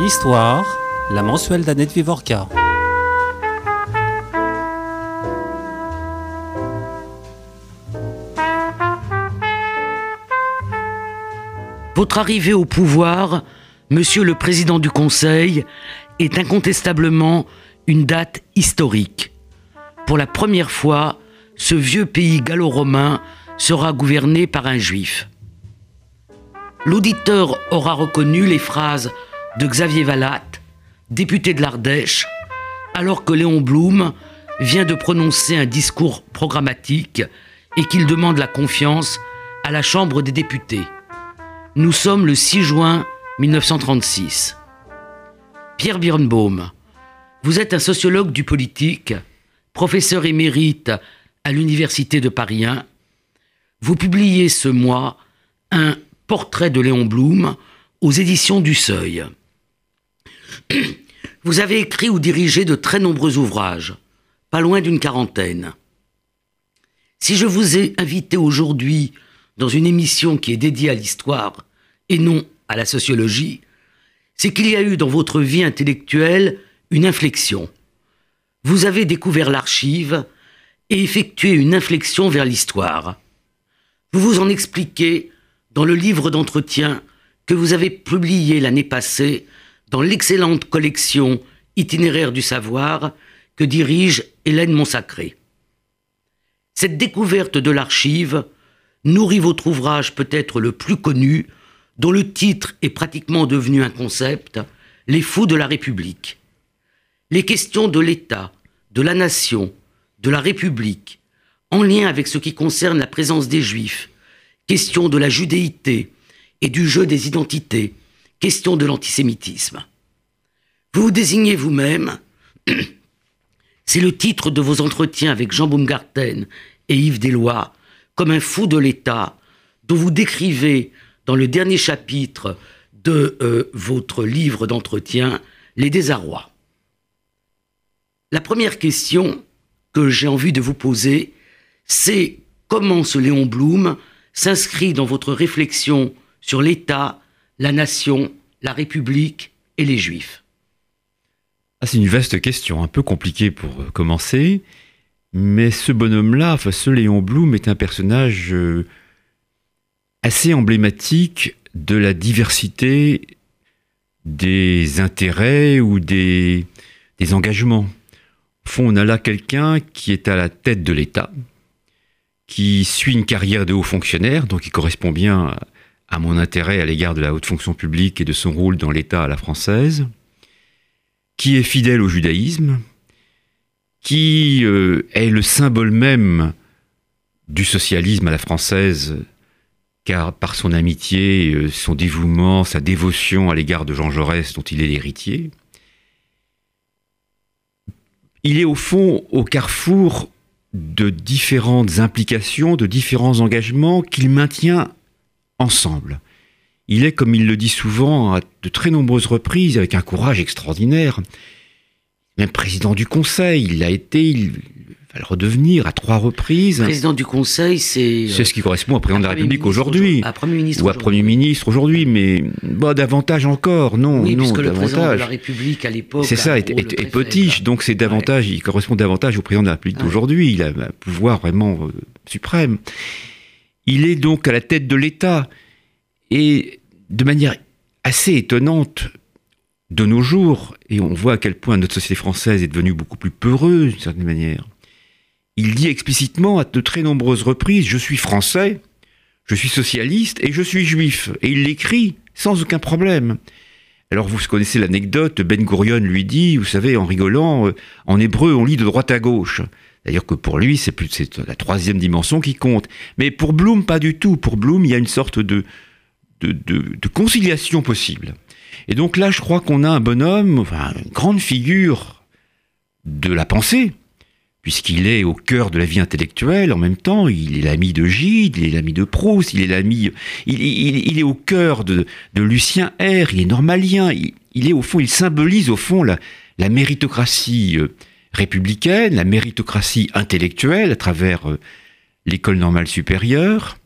Histoire, la mensuelle d'Annette Vivorca. Votre arrivée au pouvoir, Monsieur le Président du Conseil, est incontestablement une date historique. Pour la première fois, ce vieux pays gallo-romain sera gouverné par un juif. L'auditeur aura reconnu les phrases de Xavier Vallat, député de l'Ardèche, alors que Léon Blum vient de prononcer un discours programmatique et qu'il demande la confiance à la Chambre des députés. Nous sommes le 6 juin 1936. Pierre Birnbaum, vous êtes un sociologue du politique, professeur émérite à l'Université de Paris 1. Vous publiez ce mois un portrait de Léon Blum aux éditions du Seuil. Vous avez écrit ou dirigé de très nombreux ouvrages, pas loin d'une quarantaine. Si je vous ai invité aujourd'hui dans une émission qui est dédiée à l'histoire et non à la sociologie, c'est qu'il y a eu dans votre vie intellectuelle une inflexion. Vous avez découvert l'archive et effectué une inflexion vers l'histoire. Vous vous en expliquez dans le livre d'entretien que vous avez publié l'année passée dans l'excellente collection Itinéraire du savoir que dirige Hélène Monsacré. Cette découverte de l'archive nourrit votre ouvrage peut-être le plus connu, dont le titre est pratiquement devenu un concept, Les fous de la République. Les questions de l'État, de la nation, de la République, en lien avec ce qui concerne la présence des Juifs, question de la judéité et du jeu des identités, question de l'antisémitisme. Vous vous désignez vous-même, c'est le titre de vos entretiens avec Jean Baumgarten et Yves Deslois, comme un fou de l'État, dont vous décrivez dans le dernier chapitre de euh, votre livre d'entretien, Les désarrois. La première question que j'ai envie de vous poser, c'est comment ce Léon Blum s'inscrit dans votre réflexion sur l'État, la nation, la République et les Juifs ah, C'est une vaste question, un peu compliquée pour euh, commencer, mais ce bonhomme-là, enfin ce Léon Blum est un personnage euh, assez emblématique de la diversité des intérêts ou des, des engagements. Au fond, on a là quelqu'un qui est à la tête de l'État, qui suit une carrière de haut fonctionnaire, donc il correspond bien à mon intérêt à l'égard de la haute fonction publique et de son rôle dans l'État à la française, qui est fidèle au judaïsme, qui euh, est le symbole même du socialisme à la française car par son amitié, euh, son dévouement, sa dévotion à l'égard de Jean Jaurès, dont il est l'héritier, il est au fond au carrefour de différentes implications, de différents engagements qu'il maintient ensemble. Il est, comme il le dit souvent, à de très nombreuses reprises, avec un courage extraordinaire, même président du Conseil, il a été, il, va le redevenir à trois reprises. Président du Conseil, c'est. C'est ce qui correspond au président de la République aujourd'hui. À Premier ministre. Ou à Premier ministre aujourd'hui, mais bon, davantage encore, non, oui, non, puisque davantage. le président de la République à l'époque. C'est ça, est, est, est potiche, donc c'est davantage, ouais. il correspond davantage au président de la République ouais. d'aujourd'hui. Il a un pouvoir vraiment euh, suprême. Il est donc à la tête de l'État et de manière assez étonnante de nos jours, et on voit à quel point notre société française est devenue beaucoup plus peureuse d'une certaine manière il dit explicitement à de très nombreuses reprises Je suis français, je suis socialiste et je suis juif. Et il l'écrit sans aucun problème. Alors vous connaissez l'anecdote, Ben Gurion lui dit, vous savez, en rigolant, euh, en hébreu on lit de droite à gauche. C'est-à-dire que pour lui, c'est plus la troisième dimension qui compte. Mais pour Bloom, pas du tout. Pour Bloom, il y a une sorte de, de, de, de conciliation possible. Et donc là, je crois qu'on a un bonhomme, enfin, une grande figure de la pensée, puisqu'il est au cœur de la vie intellectuelle en même temps, il est l'ami de Gide, il est l'ami de Proust, il est l'ami, il, est au cœur de, Lucien R, il est normalien, il, est au fond, il symbolise au fond la, la méritocratie euh, républicaine, la méritocratie intellectuelle à travers euh, l'école normale supérieure.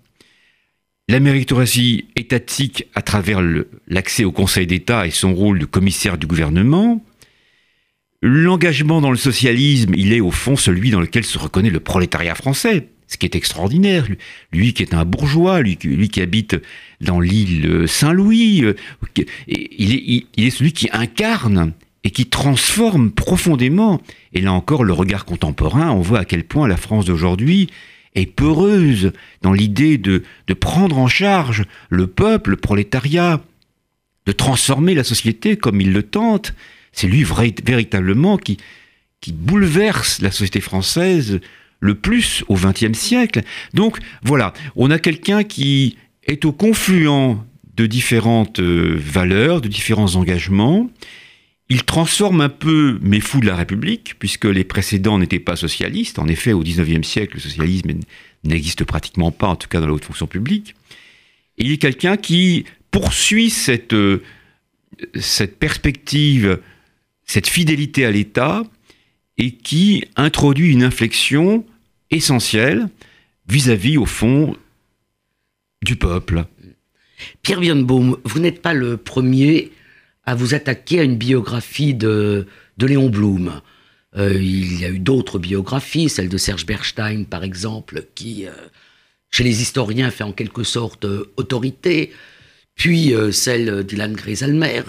la méritocratie étatique à travers l'accès au Conseil d'État et son rôle de commissaire du gouvernement. L'engagement dans le socialisme, il est au fond celui dans lequel se reconnaît le prolétariat français, ce qui est extraordinaire. Lui qui est un bourgeois, lui, qui habite dans l'île Saint-Louis, euh, il est celui qui incarne et qui transforme profondément. Et là encore, le regard contemporain, on voit à quel point la France d'aujourd'hui est peureuse dans l'idée de, de prendre en charge le peuple, le prolétariat, de transformer la société comme il le tente. C'est lui véritablement qui, bouleverse la société française le plus au XXe siècle. Donc voilà, on a quelqu'un qui est au confluent de différentes euh, valeurs, de différents engagements, il transforme un peu mes fous de la République, puisque les précédents n'étaient pas socialistes. En effet, au XIXe siècle, le socialisme n'existe pratiquement pas, en tout cas dans la haute fonction publique. il est quelqu'un qui poursuit cette, euh, cette perspective, cette fidélité à l'État, et qui introduit une inflexion essentielle vis-à-vis, au fond, du peuple. Pierre Birnbaum, vous n'êtes pas le premier à vous attaquer à une biographie de, Léon Blum. Euh, il y a eu d'autres biographies, celle de Serge Berstein par exemple, qui, euh, chez les historiens, fait en quelque sorte euh, autorité, puis celle d'Ilan Grésalmer.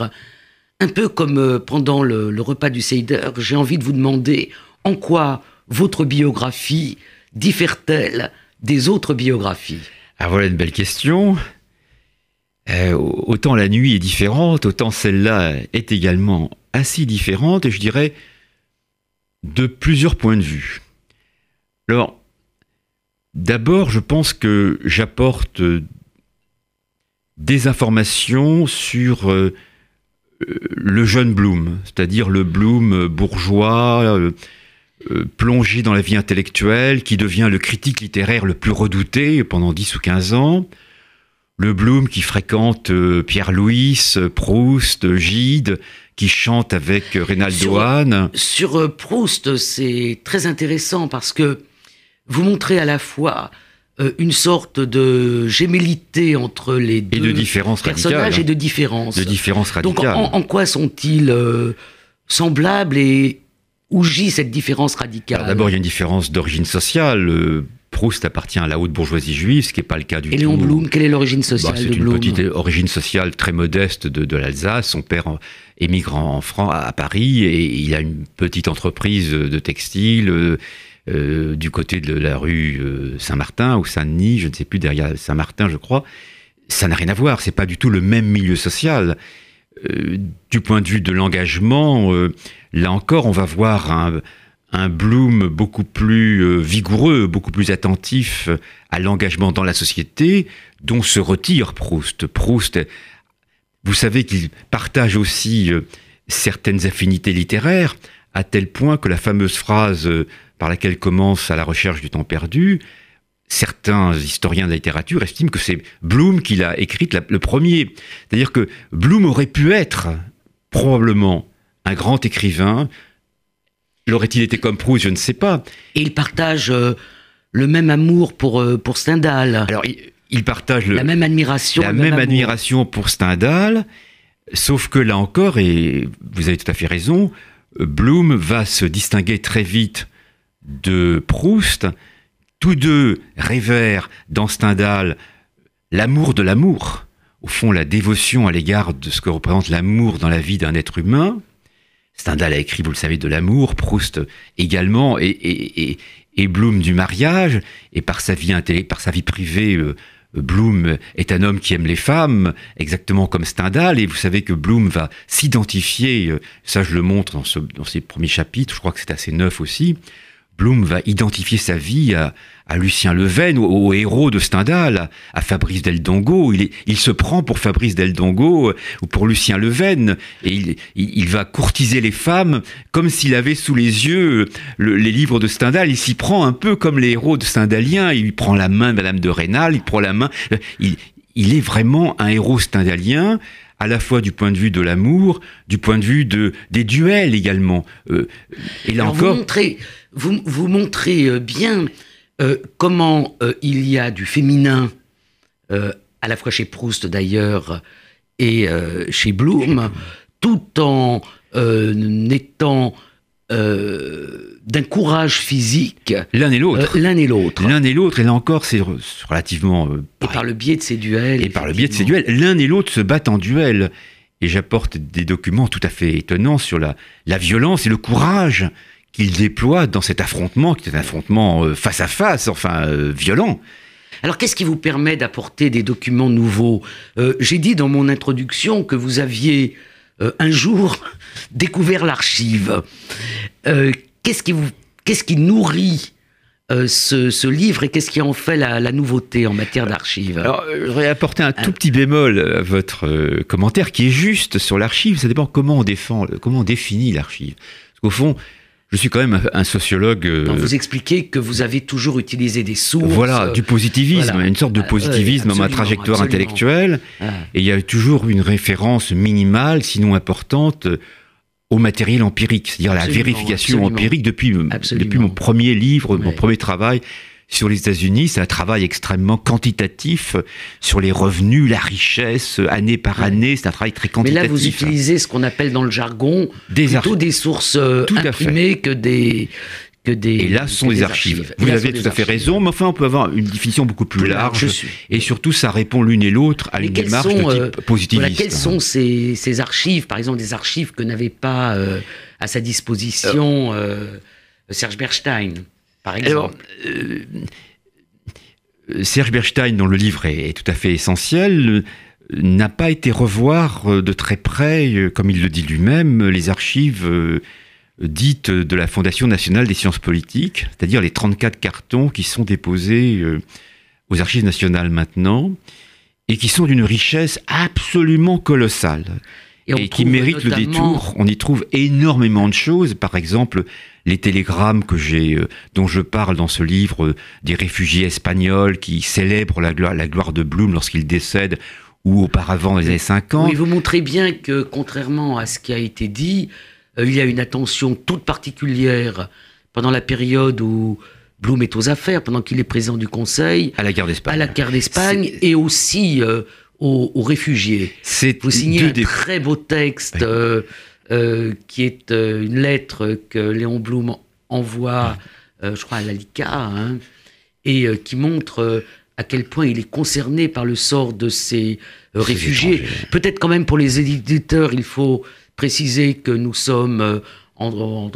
Un peu comme pendant le, le repas du Seider, j'ai envie de vous demander en quoi votre biographie diffère-t-elle des autres biographies? Ah voilà une belle question. Euh, autant la nuit est différente, autant celle-là est également assez différente, et je dirais de plusieurs points de vue. Alors, d'abord, je pense que j'apporte des informations sur euh, le jeune Bloom, c'est-à-dire le Bloom bourgeois, euh, plongé dans la vie intellectuelle, qui devient le critique littéraire le plus redouté pendant 10 ou 15 ans, le Bloom qui fréquente euh, Pierre Louis, Proust, Gide, qui chante avec Reynaldo Hahn. Sur euh, Proust, c'est très intéressant parce que vous montrez à la fois euh, une sorte de gémellité entre les deux et de différences personnages et de différences. De différences radicales. Donc en, quoi sont-ils semblables et où gît cette différence radicale? D'abord, il y a une différence d'origine sociale. Proust appartient à la haute bourgeoisie juive, ce qui n'est pas le cas du tout. Et Léon Blum, quelle est l'origine bah, sociale de Blum? C'est une petite origine sociale très modeste de, l'Alsace. Son père émigre en, France, à Paris, et il a une petite entreprise de textile euh, euh, du côté de la rue euh, Saint-Martin ou Saint-Denis, je ne sais plus, derrière Saint-Martin, je crois. Ça n'a rien à voir, c'est pas du tout le même milieu social. du point de vue de l'engagement, là encore, on va voir un un Bloom beaucoup plus euh, vigoureux, beaucoup plus attentif à l'engagement dans la société, dont se retire Proust. Proust, vous savez qu'il partage aussi euh, certaines affinités littéraires, à tel point que la fameuse phrase euh, par laquelle commence à la recherche du temps perdu, certains historiens de la littérature estiment que c'est Bloom qui l'a écrite le premier. C'est-à-dire que Bloom aurait pu être probablement un grand écrivain, L'aurait-il été comme Proust Je ne sais pas. Et il partage euh, le même amour pour, euh, pour Stendhal. Alors, il, partage la même admiration. La même, admiration pour Stendhal, sauf que là encore, et vous avez tout à fait raison, Bloom va se distinguer très vite de Proust. Tous deux révèrent dans Stendhal l'amour de l'amour, au fond la dévotion à l'égard de ce que représente l'amour dans la vie d'un être humain. Stendhal a écrit, vous le savez, de l'amour, Proust également, et, et, et, Bloom du mariage, et par sa vie, par sa vie privée, euh, Bloom est un homme qui aime les femmes, exactement comme Stendhal, et vous savez que Bloom va s'identifier, euh, ça je le montre dans, ce, dans ses premiers chapitres, je crois que c'est assez neuf aussi, Bloom va identifier sa vie à, Lucien Leven, au, héros de Stendhal, à, Fabrice Del Dongo. Il, il, se prend pour Fabrice Del Dongo euh, ou pour Lucien Leven, et il, va courtiser les femmes comme s'il avait sous les yeux euh, les livres de Stendhal. Il s'y prend un peu comme les héros de Stendhalien. Il prend la main de Madame de Rênal, il prend la main. Euh, il, est vraiment un héros stendhalien à la fois du point de vue de l'amour, du point de vue de, des duels également. et là encore vous, vous montrez euh, bien euh, comment euh, il y a du féminin à la fois chez Proust d'ailleurs et euh, chez Bloom, tout en euh, étant euh, d'un courage physique. L'un et l'autre. Euh, l'un et l'autre. L'un et l'autre, et là encore, c'est re- relativement. euh, Et par le biais de ces duels. et par le biais de ces duels, l'un et l'autre se battent en duel. Et j'apporte des documents tout à fait étonnants sur la, la violence et le courage qu'ils déploient dans cet affrontement, qui est un affrontement face à face, enfin violent. Alors, qu'est-ce qui vous permet d'apporter des documents nouveaux? J'ai dit dans mon introduction que vous aviez euh, un jour découvert l'archive. Euh, qu'est-ce qui nourrit euh, ce, livre et qu'est-ce qui en fait la, nouveauté en matière d'archives? Alors, je voudrais apporter un tout petit bémol à votre commentaire qui est juste sur l'archive. Ça dépend comment on défend, comment on définit l'archive. Parce qu'au fond, je suis quand même un, sociologue. euh, Donc, vous expliquez que vous avez toujours utilisé des sources. voilà, euh, du positivisme, voilà. une sorte de Euh, positivisme dans ma trajectoire absolument. intellectuelle. ah. Et il y a toujours une référence minimale, sinon importante, euh, au matériel empirique, c'est-à-dire la vérification absolument. empirique depuis, euh, Absolument. depuis mon premier livre, mon premier travail sur les États-Unis. C'est un travail extrêmement quantitatif euh, sur les revenus, la richesse, euh, année par année. C'est un travail très Mais quantitatif. là, vous utilisez ce qu'on appelle dans le jargon Des plutôt archives. des sources euh, Tout imprimées que des que des. Et là, ce sont des archives. Vous là, avez tout à fait archives. raison, mais enfin, on peut avoir une définition beaucoup plus Plus large. je suis. Et surtout, ça répond l'une et l'autre à Mais une démarche sont, de euh, type positiviste. Voilà, quelles sont ces, ces archives, par exemple des archives que n'avait pas euh, à sa disposition euh, Serge Berstein, par Alors, exemple. euh, euh, Serge Berstein, dont le livre est, est tout à fait essentiel, euh, n'a pas été revoir de très près, comme il le dit lui-même, les archives dites de la Fondation nationale des sciences politiques, c'est-à-dire les 34 cartons qui sont déposés aux archives nationales maintenant, et qui sont d'une richesse absolument colossale et qui mérite le détour. On y trouve énormément de choses. Par exemple, les télégrammes que j'ai, euh, dont je parle dans ce livre, euh, des réfugiés espagnols qui célèbrent la gloire, la gloire de Blum lorsqu'il décède, ou auparavant dans les années 50. Oui, vous montrez bien que, contrairement à ce qui a été dit, euh, il y a une attention toute particulière pendant la période où Blum est aux affaires, pendant qu'il est président du Conseil, à la guerre à d'Espagne. la guerre d'Espagne et aussi aux, aux réfugiés. C'est Vous signez un des très beau texte euh, euh, qui est euh, une lettre que Léon Blum envoie, je crois, à l'ALICA, hein, et qui montre à quel point il est concerné par le sort de ces réfugiés. Peut-être quand même pour les éditeurs, il faut préciser que nous sommes en- en-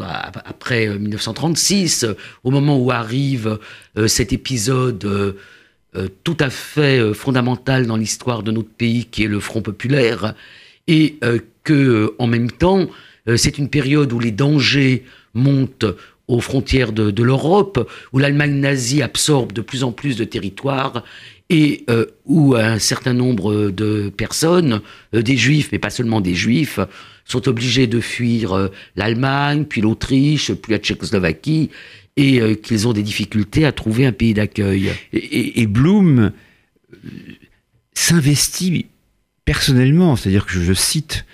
après euh, 1936, euh, au moment où arrive cet épisode tout à fait euh, fondamental dans l'histoire de notre pays, qui est le Front populaire, et euh, que euh, en même temps, euh, c'est une période où les dangers montent aux frontières de, de l'Europe, où l'Allemagne nazie absorbe de plus en plus de territoires et euh, où un certain nombre de personnes, euh, des juifs, mais pas seulement des juifs, sont obligés de fuir euh, l'Allemagne, puis l'Autriche, puis la Tchécoslovaquie, et euh, qu'ils ont des difficultés à trouver un pays d'accueil. Et, et- Bloom euh, s'investit personnellement, c'est-à-dire que je cite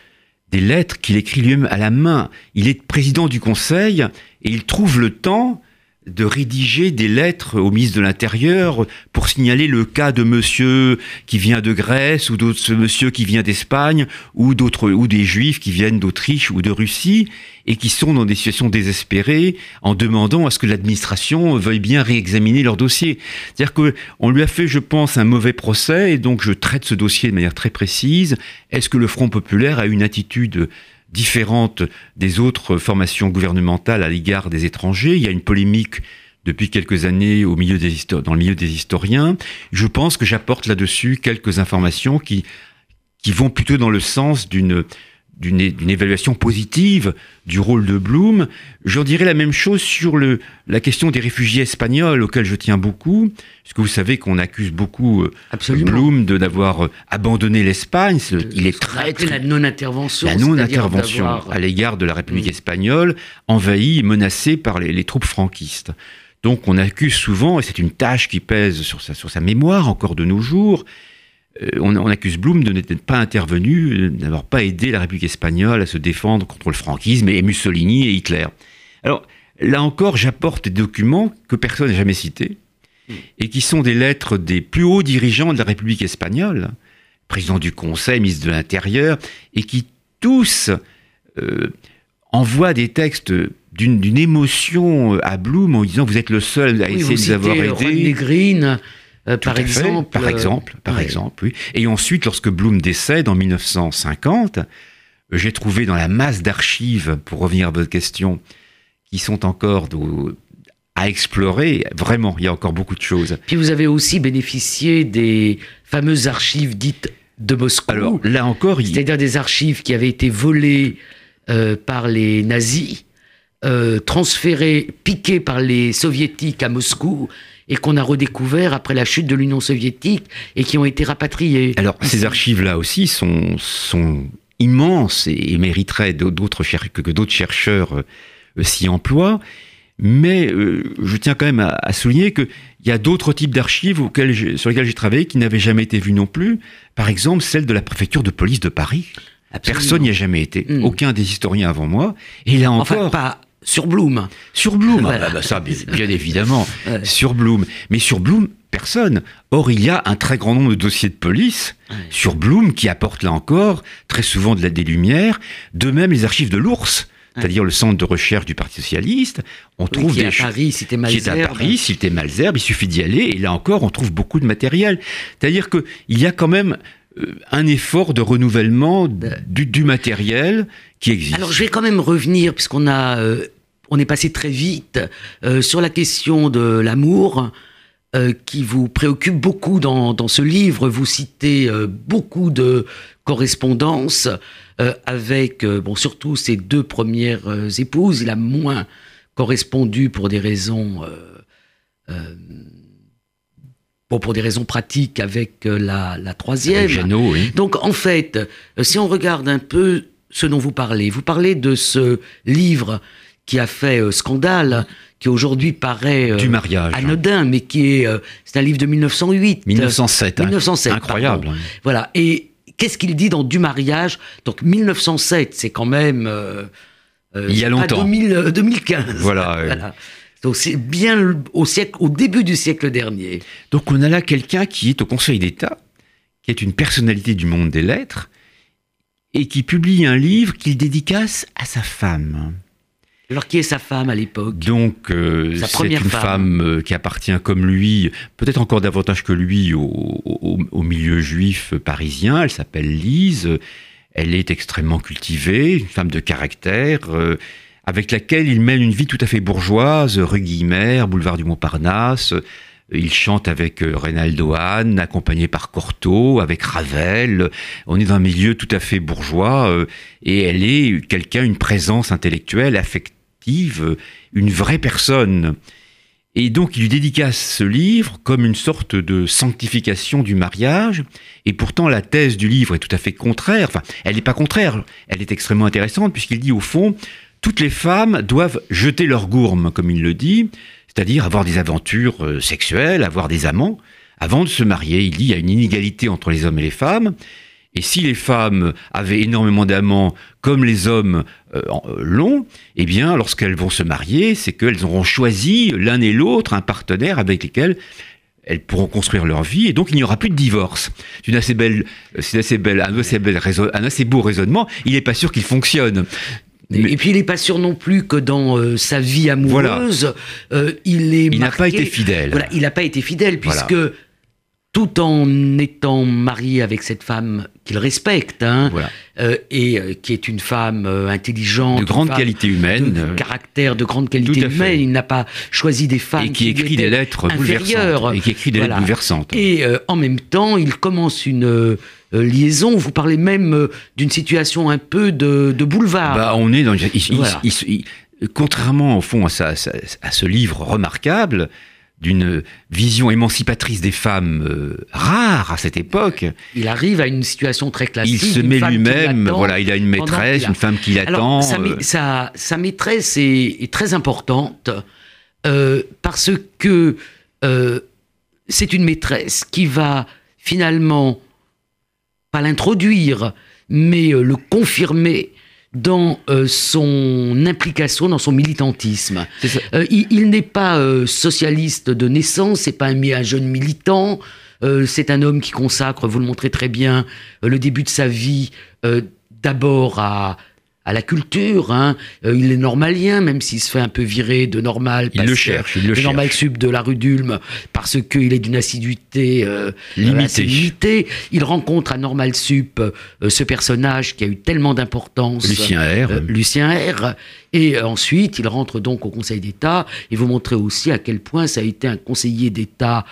des lettres qu'il écrit lui-même à la main. Il est président du Conseil et il trouve le temps de rédiger des lettres au ministre de l'Intérieur pour signaler le cas de monsieur qui vient de Grèce ou d'autres monsieur qui vient d'Espagne ou d'autres ou des juifs qui viennent d'Autriche ou de Russie et qui sont dans des situations désespérées en demandant à ce que l'administration veuille bien réexaminer leur dossier. C'est-à-dire que on lui a fait, je pense, un mauvais procès et donc je traite ce dossier de manière très précise. Est-ce que le Front populaire a une attitude différente des autres formations gouvernementales à l'égard des étrangers Il y a une polémique depuis quelques années au milieu des dans le milieu des historiens. Je pense que j'apporte là-dessus quelques informations qui, qui vont plutôt dans le sens d'une d'une évaluation positive du rôle de Bloom. J'en dirais la même chose sur le, la question des réfugiés espagnols, auxquels je tiens beaucoup, puisque vous savez qu'on accuse beaucoup euh, Absolument. Bloom de d'avoir euh, abandonné l'Espagne. Il est très, très la non-intervention. la non-intervention à l'égard de la République Mm. espagnole, envahie et menacée par les, les troupes franquistes. Donc on accuse souvent, et c'est une tâche qui pèse sur sa, sur sa mémoire encore de nos jours, on, on accuse Blum de n'être pas intervenu, euh, de n'avoir pas aidé la République espagnole à se défendre contre le franquisme et Mussolini et Hitler. Alors là encore, j'apporte des documents que personne n'a jamais cités, et qui sont des lettres des plus hauts dirigeants de la République espagnole, président du Conseil, ministre de l'Intérieur, et qui tous euh, envoient des textes d'une émotion à Bloom en disant vous êtes le seul à essayer de nous avoir aidés. Green, euh, par, exemple, par exemple. Par exemple, oui. Et ensuite, lorsque Bloom décède en 1950, j'ai trouvé dans la masse d'archives, pour revenir à votre question, qui sont encore à explorer. Vraiment, il y a encore beaucoup de choses. Puis vous avez aussi bénéficié des fameuses archives dites de Moscou. Alors là encore, c'est-à-dire des archives qui avaient été volées euh, par les nazis, euh, transférées, piquées par les soviétiques à Moscou et qu'on a redécouvert après la chute de l'Union soviétique et qui ont été rapatriées. Alors ces archives-là aussi sont, sont immenses et, mériteraient d'autres que d'autres chercheurs euh, s'y emploient. Mais euh, je tiens quand même à, souligner qu'il y a d'autres types d'archives sur lesquelles j'ai travaillé qui n'avaient jamais été vues non plus. Par exemple, celle de la préfecture de police de Paris. Personne n'y a jamais été. Hmm. Aucun des historiens avant moi. Et là encore. Enfin, pas sur Bloom. Sur Bloom. Ah bah ça, bien, évidemment. Sur Bloom. Mais sur Bloom, personne. Or, il y a un très grand nombre de dossiers de police sur Bloom qui apportent là encore très souvent de la, des lumières. De même, les archives de l'ours c'est-à-dire le centre de recherche du Parti socialiste. On trouve qui est à Paris, cité Malzerbe. Qui est à Paris, cité Malzerbe. Il suffit d'y aller. Et là encore, on trouve beaucoup de matériel. C'est-à-dire qu'il y a quand même un effort de renouvellement du, matériel qui existe. Alors je vais quand même revenir, puisqu'on a, euh, on est passé très vite euh, sur la question de l'amour. qui vous préoccupe beaucoup dans, dans, ce livre. Vous citez beaucoup de correspondances euh, avec, euh, bon, surtout ses deux premières euh, épouses. Il a moins correspondu pour des raisons, bon, pour des raisons pratiques avec la, la troisième. oui. Donc, en fait, si on regarde un peu ce dont vous parlez, vous parlez de ce livre qui a fait scandale, qui aujourd'hui paraît du mariage anodin, mais qui est c'est un livre de 1908, 1907, 1907, incroyable. Voilà. Et qu'est-ce qu'il dit dans Du mariage? Donc 1907, c'est quand même. Euh, euh, Il y a longtemps. 2000, 2015. Euh, voilà. Donc c'est bien au, siècle, au début du siècle dernier. Donc on a là quelqu'un qui est au Conseil d'État, qui est une personnalité du monde des lettres, et qui publie un livre qu'il dédicace à sa femme. Alors qui est sa femme à l'époque? Donc euh, c'est une femme, euh, qui appartient comme lui, peut-être encore davantage que lui, au, milieu juif parisien. Elle s'appelle Lise. Elle est extrêmement cultivée, une femme de caractère, euh, avec laquelle il mène une vie tout à fait bourgeoise, rue Guillemère, boulevard du Montparnasse. Il chante avec Reynaldo Hahn, accompagné par Cortot, avec Ravel. On est dans un milieu tout à fait bourgeois et elle est quelqu'un, une présence intellectuelle, affective une vraie personne. Et donc il lui dédicace ce livre comme une sorte de sanctification du mariage. Et pourtant la thèse du livre est tout à fait contraire. Enfin, elle n'est pas contraire, elle est extrêmement intéressante puisqu'il dit au fond, toutes les femmes doivent jeter leur gourme, comme il le dit, c'est-à-dire avoir des aventures euh, sexuelles, avoir des amants, avant de se marier. Il dit il y a une inégalité entre les hommes et les femmes. Et si les femmes avaient énormément d'amants comme les hommes euh, euh, l'ont, eh bien, lorsqu'elles vont se marier, c'est qu'elles auront choisi l'un et l'autre un partenaire avec lequel elles pourront construire leur vie et donc il n'y aura plus de divorce. C'est assez, belle un assez beau raisonnement. Il n'est pas sûr qu'il fonctionne. Et puis il n'est pas sûr non plus que dans euh, sa vie amoureuse, il est. Il n'a pas été fidèle. Voilà, il n'a pas été fidèle puisque tout en étant marié avec cette femme qu'il respecte, hein, euh, et euh, qui est une femme euh, intelligente, de grande qualité humaine, de caractère de grande qualité humaine. Il n'a pas choisi des femmes et qui, écrit des lettres bouleversantes et qui écrit des lettres bouleversantes. Et en même temps, il commence une liaison. Vous parlez même d'une situation un peu de, boulevard. Bah, on est dans. contrairement au fond à, à ce livre remarquable d'une vision émancipatrice des femmes euh, rare à cette époque. Il arrive à une situation très classique. Il se met lui-même, voilà, il a une maîtresse, une femme qui l'attend. Sa, sa, maîtresse est, très importante euh, parce que euh, c'est une maîtresse qui va finalement pas l'introduire, mais le confirmer dans euh, son implication, dans son militantisme. Euh, il, n'est pas euh, socialiste de naissance, c'est pas un, un, jeune militant. c'est un homme qui consacre, vous le montrez très bien, le début de sa vie d'abord à à la culture. Hein. Euh, il est normalien, même s'il se fait un peu virer de normal. Il le cherche, il le, normal sub de la rue d'Ulm, parce qu'il est d'une assiduité euh, limitée. Il rencontre à normal sup euh, ce personnage qui a eu tellement d'importance. Lucien R. Lucien R. Et ensuite, il rentre donc au Conseil d'État. Et vous montrez aussi à quel point ça a été un conseiller d'État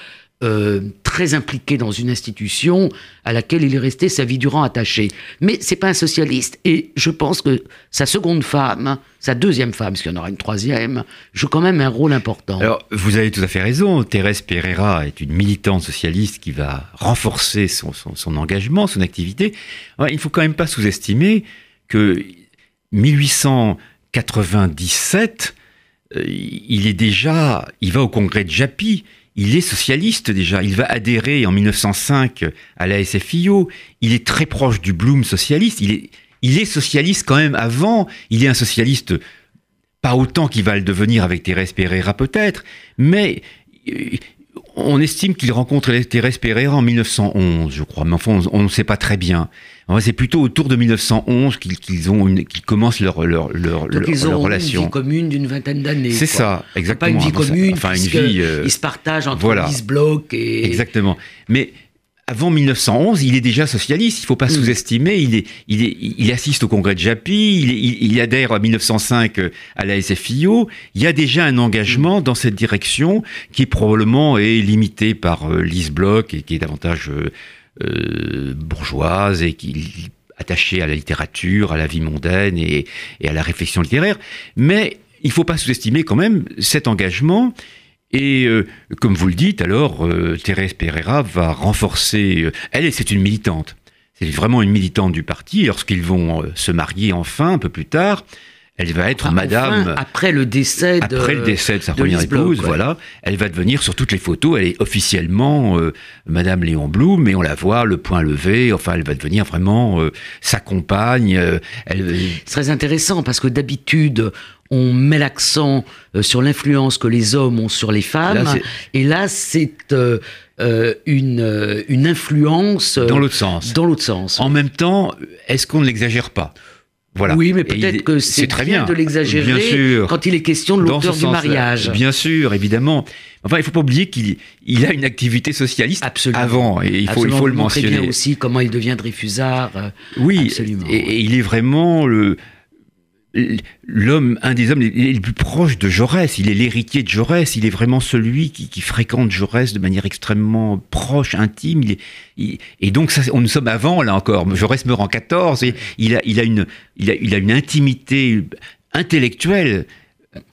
euh, très impliqué dans une institution à laquelle il est resté sa vie durant attaché. Mais c'est pas un socialiste. Et je pense que sa seconde femme, sa deuxième femme, parce qu'il y en aura une troisième, joue quand même un rôle important. Alors, vous avez tout à fait raison. Thérèse Pereira est une militante socialiste qui va renforcer son, engagement, son activité. il ne faut quand même pas sous-estimer que 1897, euh, il est déjà, il va au congrès de Japy il est socialiste déjà. Il va adhérer en 1905 à la SFIO. Il est très proche du Bloom socialiste. Il est, socialiste quand même avant. Il est un socialiste pas autant qu'il va le devenir avec Thérèse Pereira peut-être, mais euh, on estime qu'il rencontre Thérèse Pereira en 1911, je crois, mais enfin, on ne sait pas très bien. C'est plutôt autour de 1911 qu'ils ont commencent leur leur leur, Donc ils ont Une vie commune d'une vingtaine d'années. C'est ça, exactement. Pas une vie commune, enfin une vie. Euh, ils se partagent entre voilà. 10 blocs et. Exactement. Mais avant 1911, il est déjà socialiste. Il ne faut pas mm. sous-estimer. Il, est, il, est, il assiste au congrès de Japy. Il, il, adhère en 1905 à la SFIO. Il y a déjà un engagement dans cette direction qui probablement est limité par euh, Lise Bloch et qui est davantage euh, euh, bourgeoise et qui attachée à la littérature, à la vie mondaine et, et à la réflexion littéraire. Mais il ne faut pas sous-estimer quand même cet engagement et euh, comme vous le dites, alors, euh, Thérèse Pereira va renforcer. Elle, c'est une militante. C'est vraiment une militante du parti. Lorsqu'ils vont se marier enfin, un peu plus tard, elle va être Madame. après le décès de. Après le décès de sa première épouse, voilà. Elle va devenir sur toutes les photos. Elle est officiellement Madame Léon Blum, mais on la voit le point levé. Enfin, elle va devenir vraiment sa compagne. C'est très intéressant parce que d'habitude, on met l'accent euh, sur l'influence que les hommes ont sur les femmes. et là, c'est euh, euh, une, une influence. dans l'autre sens. Dans l'autre sens. En même temps, est-ce qu'on ne l'exagère pas? Voilà. Oui, mais peut-être que c'est très bien, de l'exagérer quand il est question de l'auteur du mariage. Bien sûr, évidemment. Enfin, il faut pas oublier qu'il il a une activité socialiste avant, et il faut, il faut le mentionner. bien aussi comment il devient Dreyfusard. Oui, absolument. Et, et, il est vraiment le, l'homme, un des hommes les, plus proches de Jaurès. Il est l'héritier de Jaurès. Il est vraiment celui qui, fréquente Jaurès de manière extrêmement proche, intime. et donc, ça, on nous sommes avant, là encore. Jaurès meurt en 14 et il a, une, intimité intellectuelle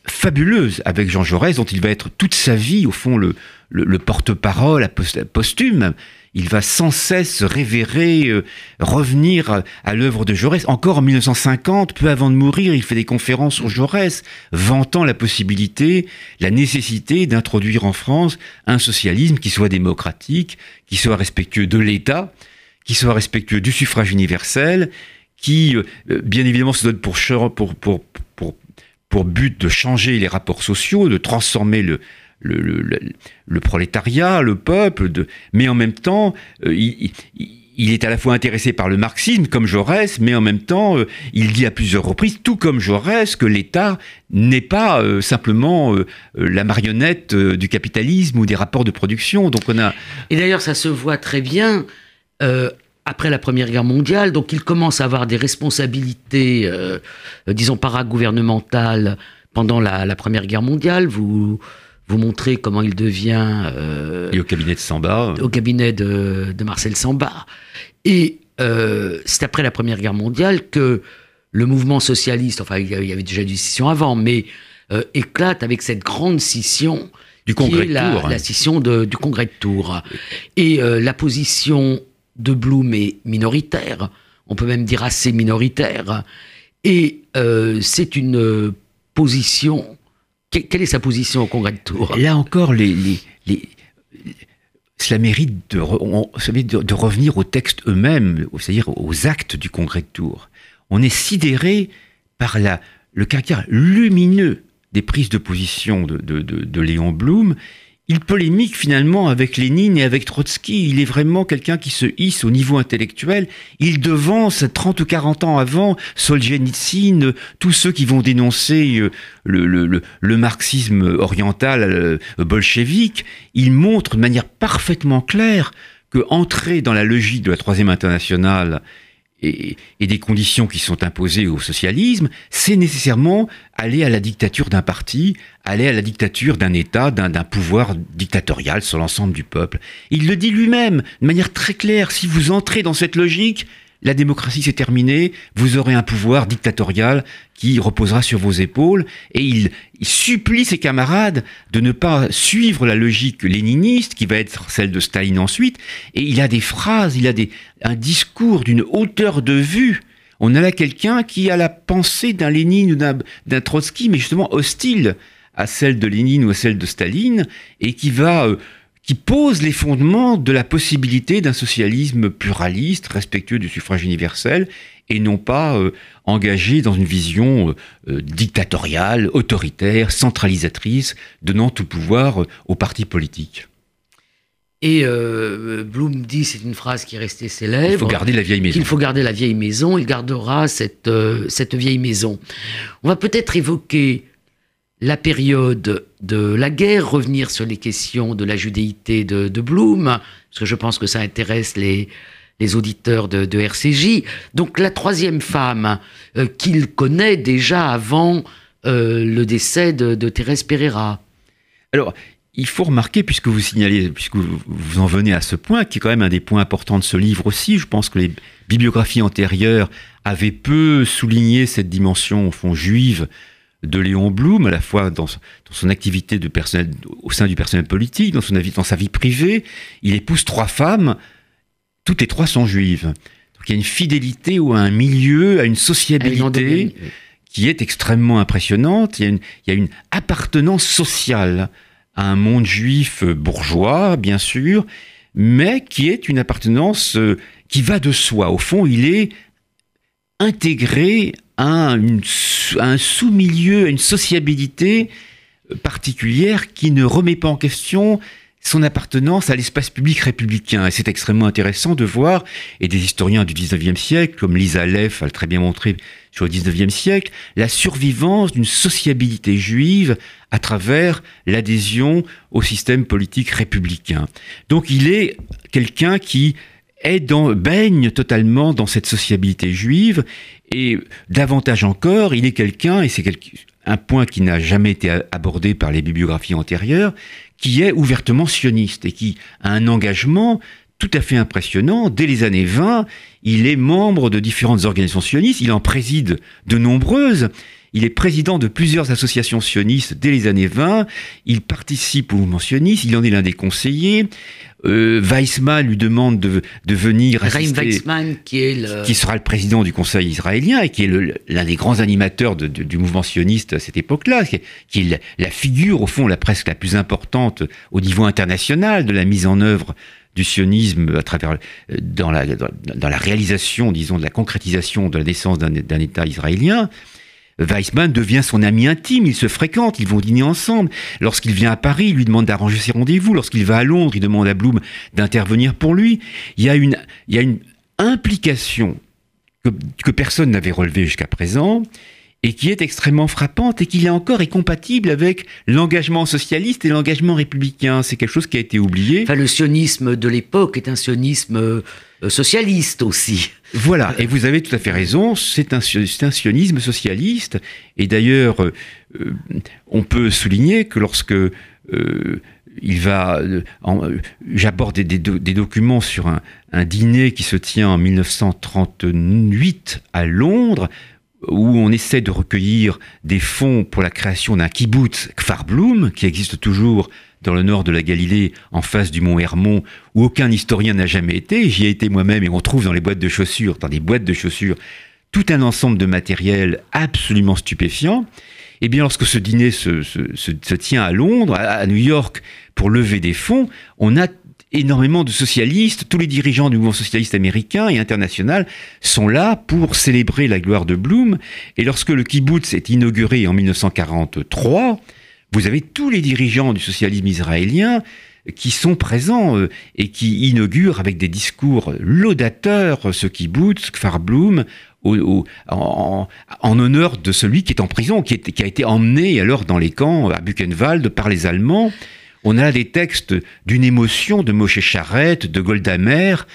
fabuleuse avec Jean Jaurès, dont il va être toute sa vie, au fond, le, porte-parole posthume il va sans cesse révérer, euh, revenir à, l'œuvre de Jaurès. Encore en 1950, peu avant de mourir, il fait des conférences sur Jaurès, vantant la possibilité, la nécessité d'introduire en France un socialisme qui soit démocratique, qui soit respectueux de l'État, qui soit respectueux du suffrage universel, qui, euh, bien évidemment, se donne pour but de changer les rapports sociaux, de transformer le, le, le, prolétariat, le peuple, de, mais en même temps, euh, il, il, est à la fois intéressé par le marxisme, comme Jaurès, mais en même temps, euh, il dit à plusieurs reprises, tout comme Jaurès, que l'État n'est pas euh, simplement la marionnette du capitalisme ou des rapports de production. Donc on a... Et d'ailleurs, ça se voit très bien après la Première Guerre mondiale, donc il commence à avoir des responsabilités, disons, paragouvernementales pendant la, la, Première Guerre mondiale. Vous, vous montrer comment il devient... Euh, et au cabinet de Samba. Au cabinet de, Marcel Samba. Et euh, c'est après la Première Guerre mondiale que le mouvement socialiste, enfin il y avait déjà du scission avant, mais euh, éclate avec cette grande scission du congrès qui est la, la scission du congrès de Tours. Et la position de Blum est minoritaire, on peut même dire assez minoritaire, et c'est une position quelle est sa position au Congrès de Tours? Là encore, cela mérite de, revenir aux textes eux-mêmes, c'est-à-dire aux actes du Congrès de Tours. on est sidéré par le caractère lumineux des prises de position de, de Léon Blum il polémique finalement avec Lénine et avec Trotsky. Il est vraiment quelqu'un qui se hisse au niveau intellectuel. Il devance 30 ou 40 ans avant Solzhenitsyn, tous ceux qui vont dénoncer euh, le, marxisme oriental euh, bolchevique. Il montre de manière parfaitement claire que entrer dans la logique de la troisième internationale et, des conditions qui sont imposées au socialisme, c'est nécessairement aller à la dictature d'un parti, aller à la dictature d'un État, d'un pouvoir dictatorial sur l'ensemble du peuple. Il le dit lui-même de manière très claire, si vous entrez dans cette logique, la démocratie s'est terminée, vous aurez un pouvoir dictatorial qui reposera sur vos épaules, et il, supplie ses camarades de ne pas suivre la logique léniniste, qui va être celle de Staline ensuite, et il a des phrases, il a des, un discours d'une hauteur de vue. On a là quelqu'un qui a la pensée d'un Lénine ou d'un Trotsky, mais justement hostile à celle de Lénine ou à celle de Staline, et qui va... Euh, qui pose les fondements de la possibilité d'un socialisme pluraliste, respectueux du suffrage universel, et non pas euh, engagé dans une vision euh, euh, dictatoriale, autoritaire, centralisatrice, donnant tout pouvoir aux partis politiques. Et Blum dit, c'est une phrase qui est restée célèbre. Il faut garder la vieille maison. Il faut garder la vieille maison. Il gardera cette, cette vieille maison. On va peut-être évoquer la période de la guerre, revenir sur les questions de la judéité de, de Blum, parce que je pense que ça intéresse les, auditeurs de, RCJ. Donc la troisième femme euh, qu'il connaît déjà avant euh, le décès de, de, Thérèse Pereira. Alors, il faut remarquer, puisque vous signalez, puisque vous en venez à ce point, qui est quand même un des points importants de ce livre aussi, je pense que les bibliographies antérieures avaient peu souligné cette dimension, au fond, juive de Léon Blum, à la fois dans, son activité de personnel, au sein du personnel politique, dans, son, dans sa vie privée. Il épouse trois femmes, toutes les trois sont juives. Donc il y a une fidélité ou à un milieu, à une sociabilité qui est extrêmement impressionnante. Il y, a une, il y a une appartenance sociale à un monde juif bourgeois, bien sûr, mais qui est une appartenance euh, qui va de soi. Au fond, il est intégré à, un sous-milieu, à une sociabilité particulière qui ne remet pas en question son appartenance à l'espace public républicain. Et c'est extrêmement intéressant de voir, et des historiens du 19e siècle, comme Lisa Leff a très bien montré sur le 19e siècle, la survivance d'une sociabilité juive à travers l'adhésion au système politique républicain. Donc il est quelqu'un qui est dans, baigne totalement dans cette sociabilité juive et davantage encore, il est quelqu'un, et c'est un point qui n'a jamais été abordé par les bibliographies antérieures, qui est ouvertement sioniste et qui a un engagement tout à fait impressionnant. Dès les années 20, il est membre de différentes organisations sionistes, il en préside de nombreuses. Il est président de plusieurs associations sionistes dès les années 20. Il participe au mouvement sioniste. Il en est l'un des conseillers. Euh, Weissman lui demande de, de venir assister, Weissman, qui, est le... qui sera le président du Conseil israélien et qui est l'un des grands animateurs de, du mouvement sioniste à cette époque-là, qui, est la, figure, au fond, la presque la plus importante au niveau international de la mise en œuvre du sionisme à travers euh, dans la, dans la réalisation, disons, de la concrétisation de la naissance d'un État israélien. Weissmann devient son ami intime, ils se fréquentent, ils vont dîner ensemble. Lorsqu'il vient à Paris, il lui demande d'arranger ses rendez-vous. Lorsqu'il va à Londres, il demande à Bloom d'intervenir pour lui. Il y a une, implication que, que personne n'avait relevée jusqu'à présent et qui est extrêmement frappante et qui là encore est compatible avec l'engagement socialiste et l'engagement républicain. C'est quelque chose qui a été oublié. Enfin, le sionisme de l'époque est un sionisme euh, socialiste aussi. Voilà, et vous avez tout à fait raison, c'est un, sionisme socialiste, et d'ailleurs, euh, euh, on peut souligner que lorsque il va, j'aborde des, documents sur un, dîner qui se tient en 1938 à Londres, où on essaie de recueillir des fonds pour la création d'un kibbutz Kfar Bloom, qui existe toujours dans le nord de la Galilée, en face du mont Hermon, où aucun historien n'a jamais été. J'y ai été moi-même et on trouve dans les boîtes de chaussures, dans des boîtes de chaussures, tout un ensemble de matériel absolument stupéfiant. Eh bien, lorsque ce dîner se, tient à Londres, à, New York, pour lever des fonds, on a énormément de socialistes, tous les dirigeants du mouvement socialiste américain et international sont là pour célébrer la gloire de Blum. Et lorsque le kibbutz est inauguré en 1943, vous avez tous les dirigeants du socialisme israélien qui sont présents euh, et qui inaugurent avec des discours laudateurs ce kibbutz, Kfar Blum, en, honneur de celui qui est en prison, qui, a été emmené alors dans les camps à Buchenwald par les Allemands. On a des textes d'une émotion de Moshe Charette, de Golda Meir,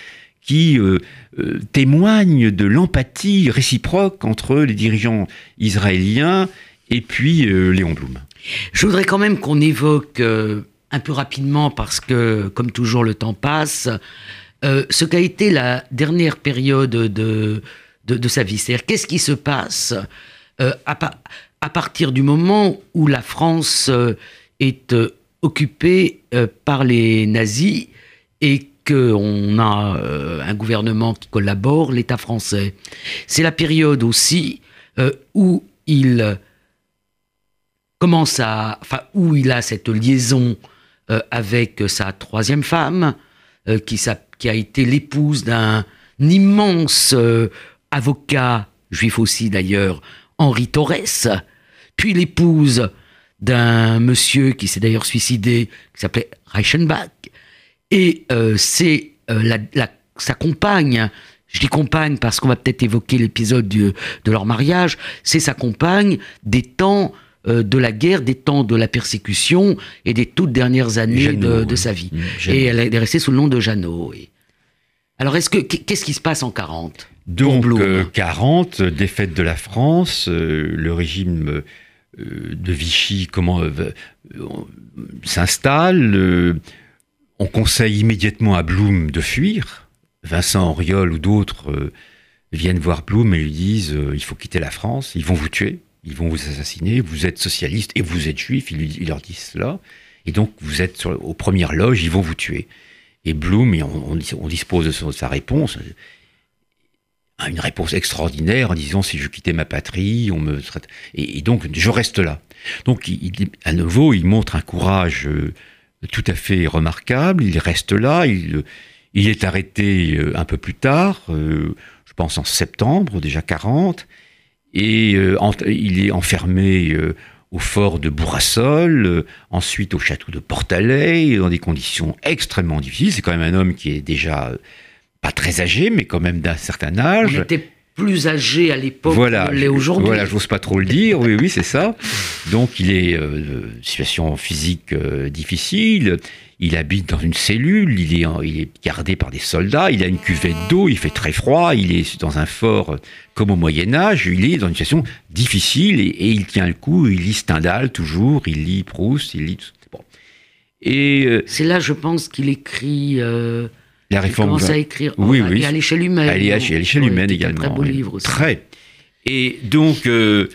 qui euh, euh, témoignent de l'empathie réciproque entre les dirigeants israéliens et puis Léon Blum. Je voudrais quand même qu'on évoque un peu rapidement parce que, comme toujours, le temps passe, euh, ce qu'a été la dernière période de, de, sa vie. C'est-à-dire, qu'est-ce qui se passe euh, à, partir du moment où la France euh, est occupée par les nazis et qu'on a un gouvernement qui collabore, l'État français. C'est la période aussi où il commence à, enfin, où il a cette liaison euh, avec sa troisième femme, euh, qui, a été l'épouse d'un immense euh, avocat, juif aussi d'ailleurs, Henri Torres, puis l'épouse d'un monsieur qui s'est d'ailleurs suicidé, qui s'appelait Reichenbach, et c'est sa compagne, je dis compagne parce qu'on va peut-être évoquer l'épisode de leur mariage, c'est sa compagne des temps euh, de la guerre, des temps de la persécution et des toutes dernières années de, sa vie. Mmh, et elle est restée sous le nom de Jeannot. Alors, est-ce que qu'est-ce qui se passe en 40 Donc, 40, euh, défaite de la France, euh, le régime de Vichy comment s'installe. on conseille immédiatement à Blum de fuir. Vincent Auriol ou d'autres viennent voir Blum et lui disent il faut quitter la France, ils vont vous tuer ils vont vous assassiner, vous êtes socialiste et vous êtes juif, ils, leur disent cela, et donc vous êtes aux premières loges, ils vont vous tuer. Et Bloom, on, dispose de, sa réponse, une réponse extraordinaire en disant si je quittais ma patrie, on me et, donc je reste là. Donc à nouveau, il montre un courage euh, tout à fait remarquable. Il reste là. Il, il est arrêté euh, un peu plus tard, euh, je pense en septembre déjà 40 et euh, il est enfermé euh, au fort de Bourrassol, euh, ensuite au château de Portalet, dans des conditions extrêmement difficiles. C'est quand même un homme qui est déjà pas très âgé, mais quand même d'un certain âge. Il était plus âgé à l'époque voilà, l'est aujourd'hui. Voilà, j'ose pas trop le dire, oui, oui, c'est ça. Donc il est situation physique difficile, il habite dans une cellule, il est, il est gardé par des soldats, il a une cuvette d'eau, il fait très froid, il est dans un fort comme au Moyen Âge, il est dans une situation difficile et, il tient le coup, il lit Stendhal toujours, il lit Proust, il lit tout bon. Et euh, c'est là, je pense, qu'il écrit. Euh, la réforme. Il commence à écrire. Oui, oui. Et à l'échelle humaine. À l'échelle humaine également. Très beau livre aussi. Très. Et donc, euh,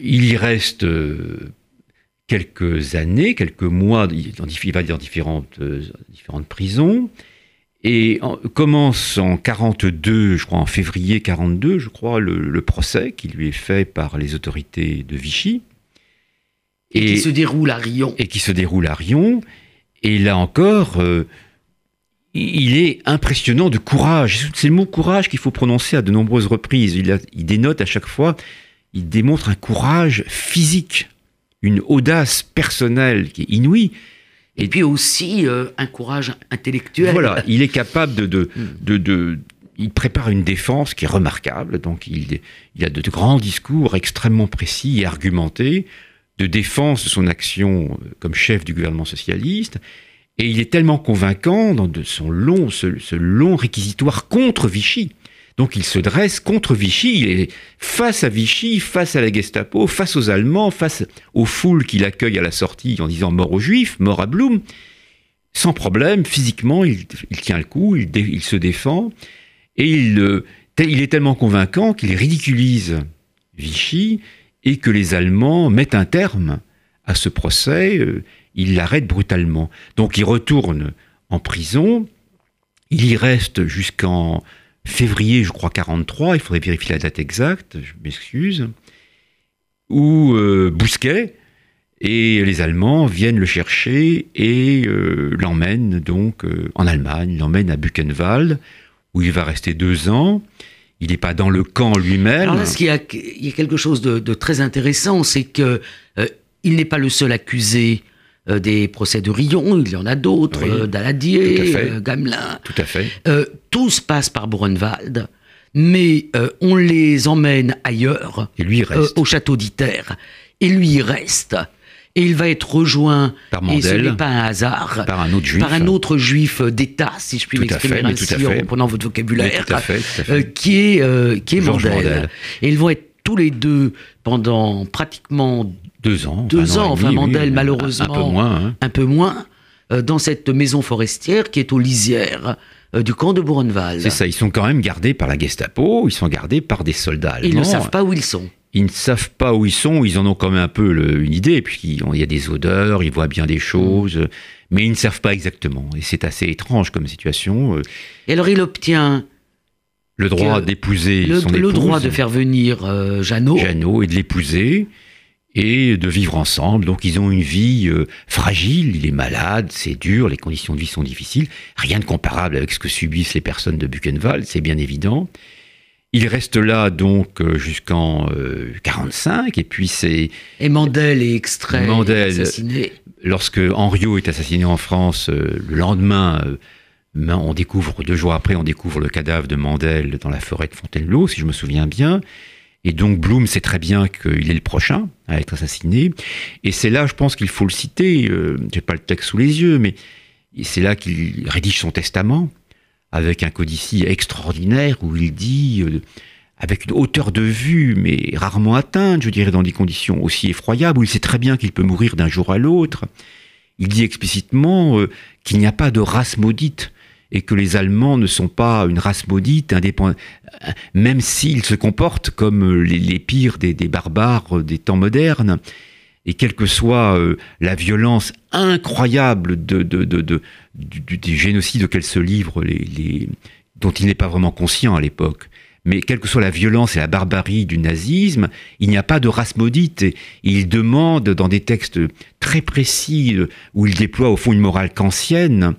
il y reste quelques années, quelques mois, il va dans différentes, euh, différentes prisons, et commence en 42, je crois en février 42, je crois, le, procès qui lui est fait par les autorités de Vichy. Et, qui se déroule à Rion. Et qui se déroule à Rion. Et là encore, euh, il est impressionnant de courage. C'est le mot courage qu'il faut prononcer à de nombreuses reprises. Il, il dénote à chaque fois, il démontre un courage physique une audace personnelle qui est inouïe. Et, puis aussi euh, un courage intellectuel. Voilà, il est capable de, de, de, il prépare une défense qui est remarquable. Donc il, il a de, grands discours extrêmement précis et argumentés de défense de son action euh, comme chef du gouvernement socialiste. Et il est tellement convaincant dans de long, ce long réquisitoire contre Vichy donc il se dresse contre Vichy, il est face à Vichy, face à la Gestapo, face aux Allemands, face aux foules qui l'accueillent à la sortie en disant mort aux Juifs, mort à Blum. Sans problème, physiquement, il, tient le coup, il, se défend, et il, euh, il est tellement convaincant qu'il ridiculise Vichy et que les Allemands mettent un terme à ce procès, euh, il l'arrête brutalement. Donc il retourne en prison, il y reste jusqu'en février, je crois, 43, il faudrait vérifier la date exacte, je m'excuse, où euh, Bousquet Et les Allemands viennent le chercher et euh, l'emmènent donc en Allemagne, l'emmènent à Buchenwald, où il va rester deux ans. Il n'est pas dans le camp lui-même. Alors là, il y, a, il y a quelque chose de, de très intéressant, c'est que euh, il n'est pas le seul accusé euh, des procès de Rion, il y en a d'autres, Oui, euh, Daladier, Gamelin. Tout à fait. Tous passent par Buchenwald, mais on les emmène ailleurs, Et lui, il reste au château d'Iter, et lui il reste. Et il va être rejoint, par et ce n'est pas un hasard, par un autre juif. par un autre juif d'État, si je puis m'exprimer ainsi en reprenant votre vocabulaire, tout à fait, tout à fait. euh, qui est, euh, qui est Mandel. Mandel. Et ils vont être tous les deux pendant pratiquement deux ans. deux an ans, enfin, demi, Mandel, oui, malheureusement. Un peu moins. hein. un peu moins euh, dans cette maison forestière qui est aux lisières euh, du camp de Buchenwald. C'est ça, ils sont quand même gardés par la Gestapo, ils sont gardés par des soldats allemands. Ils ne savent pas où ils sont. Ils ne savent pas où ils sont, ils en ont quand même un peu le- une idée, puisqu'il il y a des odeurs, ils voient bien des choses, mais ils ne savent pas exactement. Et c'est assez étrange comme situation. Euh, Et alors il obtient Le droit d'épouser le, son le épouse, droit de faire venir euh, Jeannot. Jeannot, et de l'épouser, et de vivre ensemble. Donc ils ont une vie euh, fragile, il est malade, c'est dur, les conditions de vie sont difficiles. Rien de comparable avec ce que subissent les personnes de Buchenwald, c'est bien évident. Il reste là donc euh, jusqu'en euh, 45, et puis c'est Et Mandel est extrait, Mandel, assassiné. lorsque Henriot est assassiné en France, euh, le lendemain, euh, on découvre, deux jours après, on découvre le cadavre de Mandel dans la forêt de Fontainebleau, si je me souviens bien. Et donc Blum sait très bien qu'il est le prochain à être assassiné. Et c'est là, je pense qu'il faut le citer, euh, j'ai pas le texte sous les yeux, mais c'est là qu'il rédige son testament avec un codicille extraordinaire où il dit, euh, avec une hauteur de vue, mais rarement atteinte, je dirais, dans des conditions aussi effroyables, où il sait très bien qu'il peut mourir d'un jour à l'autre. Il dit explicitement euh, qu'il n'y a pas de race maudite et que les Allemands ne sont pas une race maudite, indépend- euh, même s'ils se comportent comme euh, les, pires des, barbares des temps modernes. Et quelle que soit euh, la violence incroyable du, du- du génocide auquel se livrent les, les- dont il n'est pas vraiment conscient à l'époque, mais quelle que soit la violence et la barbarie du nazisme, il n'y a pas de race maudite. Et il demande dans des textes très précis euh, où il déploie au fond une morale kantienne,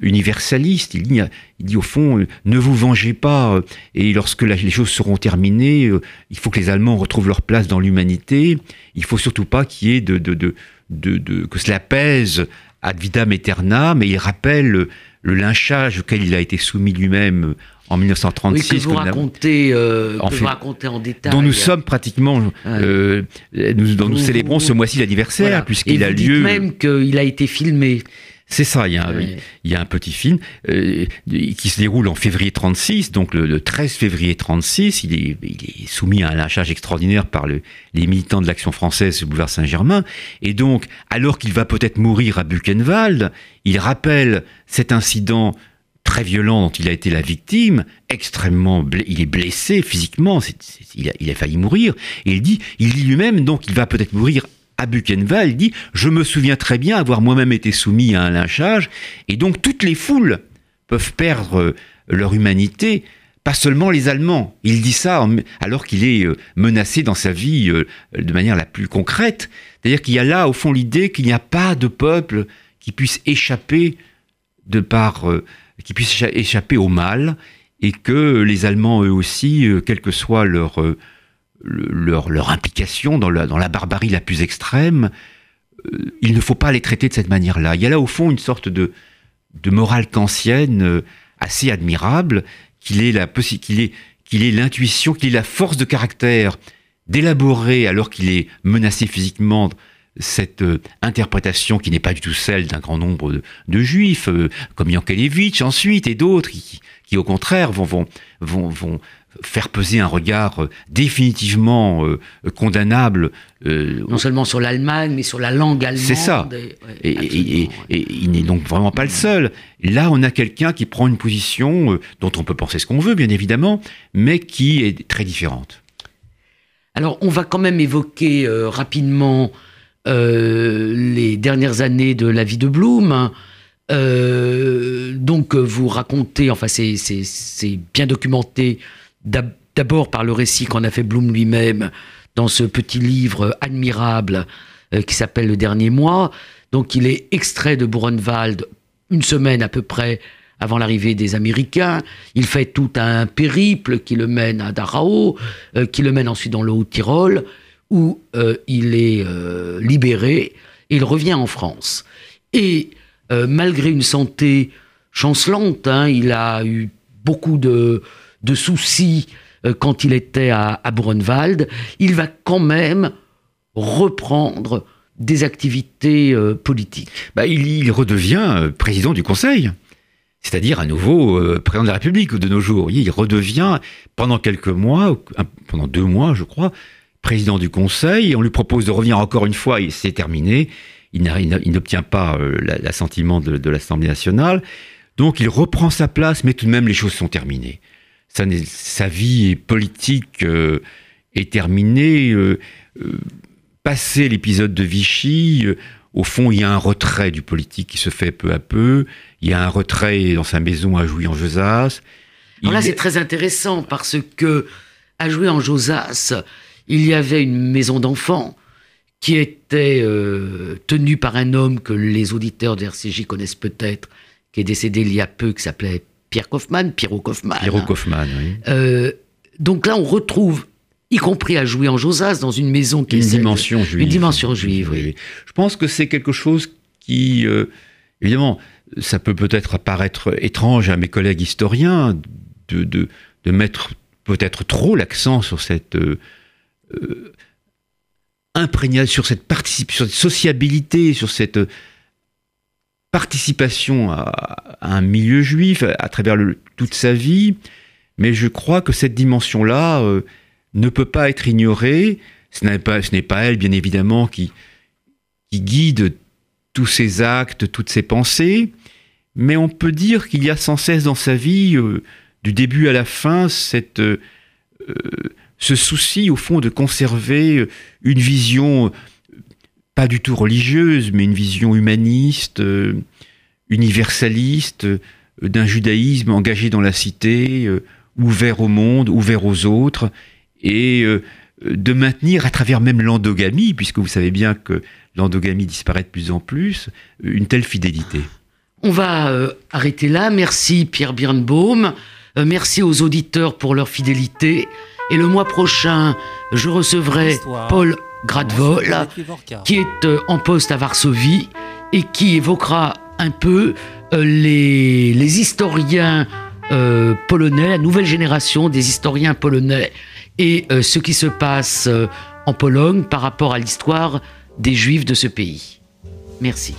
universaliste. Il dit, il dit au fond, euh, ne vous vengez pas. euh, Et lorsque la- les choses seront terminées, euh, il faut que les Allemands retrouvent leur place dans l'humanité. Il faut surtout pas qu'il y ait de, de, de, de- de- que cela pèse ad vitam aeternam. Mais il rappelle le, lynchage auquel il a été soumis lui-même en Oui, 1936. que vous que avons- racontez, euh, En que fait, vous racontez en détail. dont nous sommes pratiquement, euh, nous, dont nous Vous- célébrons vous- ce mois-ci l'anniversaire, Voilà. puisqu'il Et a vous dites lieu. même qu'il a été filmé. C'est ça, il y, a un, Ouais. il y a un petit film euh, qui se déroule en février 36, donc le, le 13 février 36, il est, il est soumis à un lynchage extraordinaire par le- les militants de l'Action française le boulevard Saint-Germain, et donc, alors qu'il va peut-être mourir à Buchenwald, il rappelle cet incident très violent dont il a été la victime, extrêmement, il est blessé physiquement, a, il a failli mourir, et il dit, il dit lui-même, donc il va peut-être mourir à Buchenwald, dit Je me souviens très bien avoir moi-même été soumis à un lynchage, et donc toutes les foules peuvent perdre euh, leur humanité, pas seulement les Allemands. Il dit ça alors qu'il est euh, menacé dans sa vie euh, de manière la plus concrète. C'est-à-dire qu'il y a là, au fond, l'idée qu'il n'y a pas de peuple qui puisse échapper de par. qui puisse écha- échapper au mal, et que les Allemands, eux aussi, quelle que soit leur. Le- leur, leur implication dans la, dans la barbarie la plus extrême, euh, il ne faut pas les traiter de cette manière-là. Il y a là au fond une sorte de, de morale kantienne euh, assez admirable, qu'il est la qu'il est qu'il ait l'intuition, qu'il ait la force de caractère d'élaborer alors qu'il est menacé physiquement cette euh, interprétation qui n'est pas du tout celle d'un grand nombre de, juifs, euh, comme Yankelevitch ensuite et d'autres, qui, qui au contraire vont, vont faire peser un regard euh, définitivement euh, condamnable euh, Non seulement sur l'Allemagne, mais sur la langue allemande. C'est ça. Et, ouais, et, et- absolument, et- ouais. et il n'est donc vraiment pas le seul. Là, on a quelqu'un qui prend une position dont on peut penser ce qu'on veut, bien évidemment, mais qui est très différente. Alors, on va quand même évoquer euh, rapidement euh, les dernières années de la vie de Bloom. Euh, donc, vous racontez, enfin, c'est- bien documenté, d'abord par le récit qu'en a fait Bloom lui-même dans ce petit livre admirable qui s'appelle Le Dernier Mois. Donc il est extrait de Buchenwald une semaine à peu près avant l'arrivée des Américains. Il fait tout un périple qui le mène à Dachau, qui le mène ensuite dans le Haut-Tyrol, où il est libéré et il revient en France. Et malgré une santé chancelante, hein, il a eu beaucoup de, de soucis euh, quand il était à, à il va quand même reprendre des activités euh, politiques. Bah, il, redevient euh, président du Conseil, c'est-à-dire à nouveau président de la République de nos jours. Il redevient pendant quelques mois, pendant deux mois je crois, président du Conseil. On lui propose de revenir encore une fois et c'est terminé. Il n'obtient pas l'assentiment de l'Assemblée nationale. Donc il reprend sa place, mais tout de même les choses sont terminées sa, vie politique euh, est terminée. Euh, euh, passé l'épisode de Vichy, au fond, il y a un retrait du politique qui se fait peu à peu. Il y a un retrait dans sa maison à Jouy en Josas. Alors là, c'est très intéressant parce que à Jouy en Josas, il y avait une maison d'enfants qui était tenue par un homme que les auditeurs de RCJ connaissent peut-être, qui est décédé il y a peu, qui s'appelait Pierre Kaufmann, Pierrot Kaufmann. Pierrot Kaufmann, oui. Euh, donc là, on retrouve, y compris à jouer en Josas, dans une maison qui une est dimension juive. Une dimension juive, oui. Je pense que c'est quelque chose qui, euh, évidemment, ça peut peut-être apparaître étrange à mes collègues historiens de, de, de mettre peut-être trop l'accent sur cette euh, euh imprégnation, sur cette participation, sur cette sociabilité, sur cette participation à, un milieu juif à, travers toute sa vie, mais je crois que cette dimension-là euh, ne peut pas être ignorée. Ce n'est pas, elle, bien évidemment, qui, qui guide tous ses actes, toutes ses pensées, mais on peut dire qu'il y a sans cesse dans sa vie, euh, du début à la fin, cette, euh, ce souci, au fond, de conserver une vision pas du tout religieuse, mais une vision humaniste, euh, universaliste, euh, d'un judaïsme engagé dans la cité, euh, ouvert au monde, ouvert aux autres, et de maintenir à travers même l'endogamie, puisque vous savez bien que l'endogamie disparaît de plus en plus, une telle fidélité. On va arrêter là. Merci Pierre Birnbaum. merci aux auditeurs pour leur fidélité. Et le mois prochain, je recevrai Paul Gradvol, qui est euh, en poste à Varsovie et qui évoquera un peu euh, les, les historiens euh, polonais, la nouvelle génération des historiens polonais et ce qui se passe en Pologne par rapport à l'histoire des Juifs de ce pays. Merci.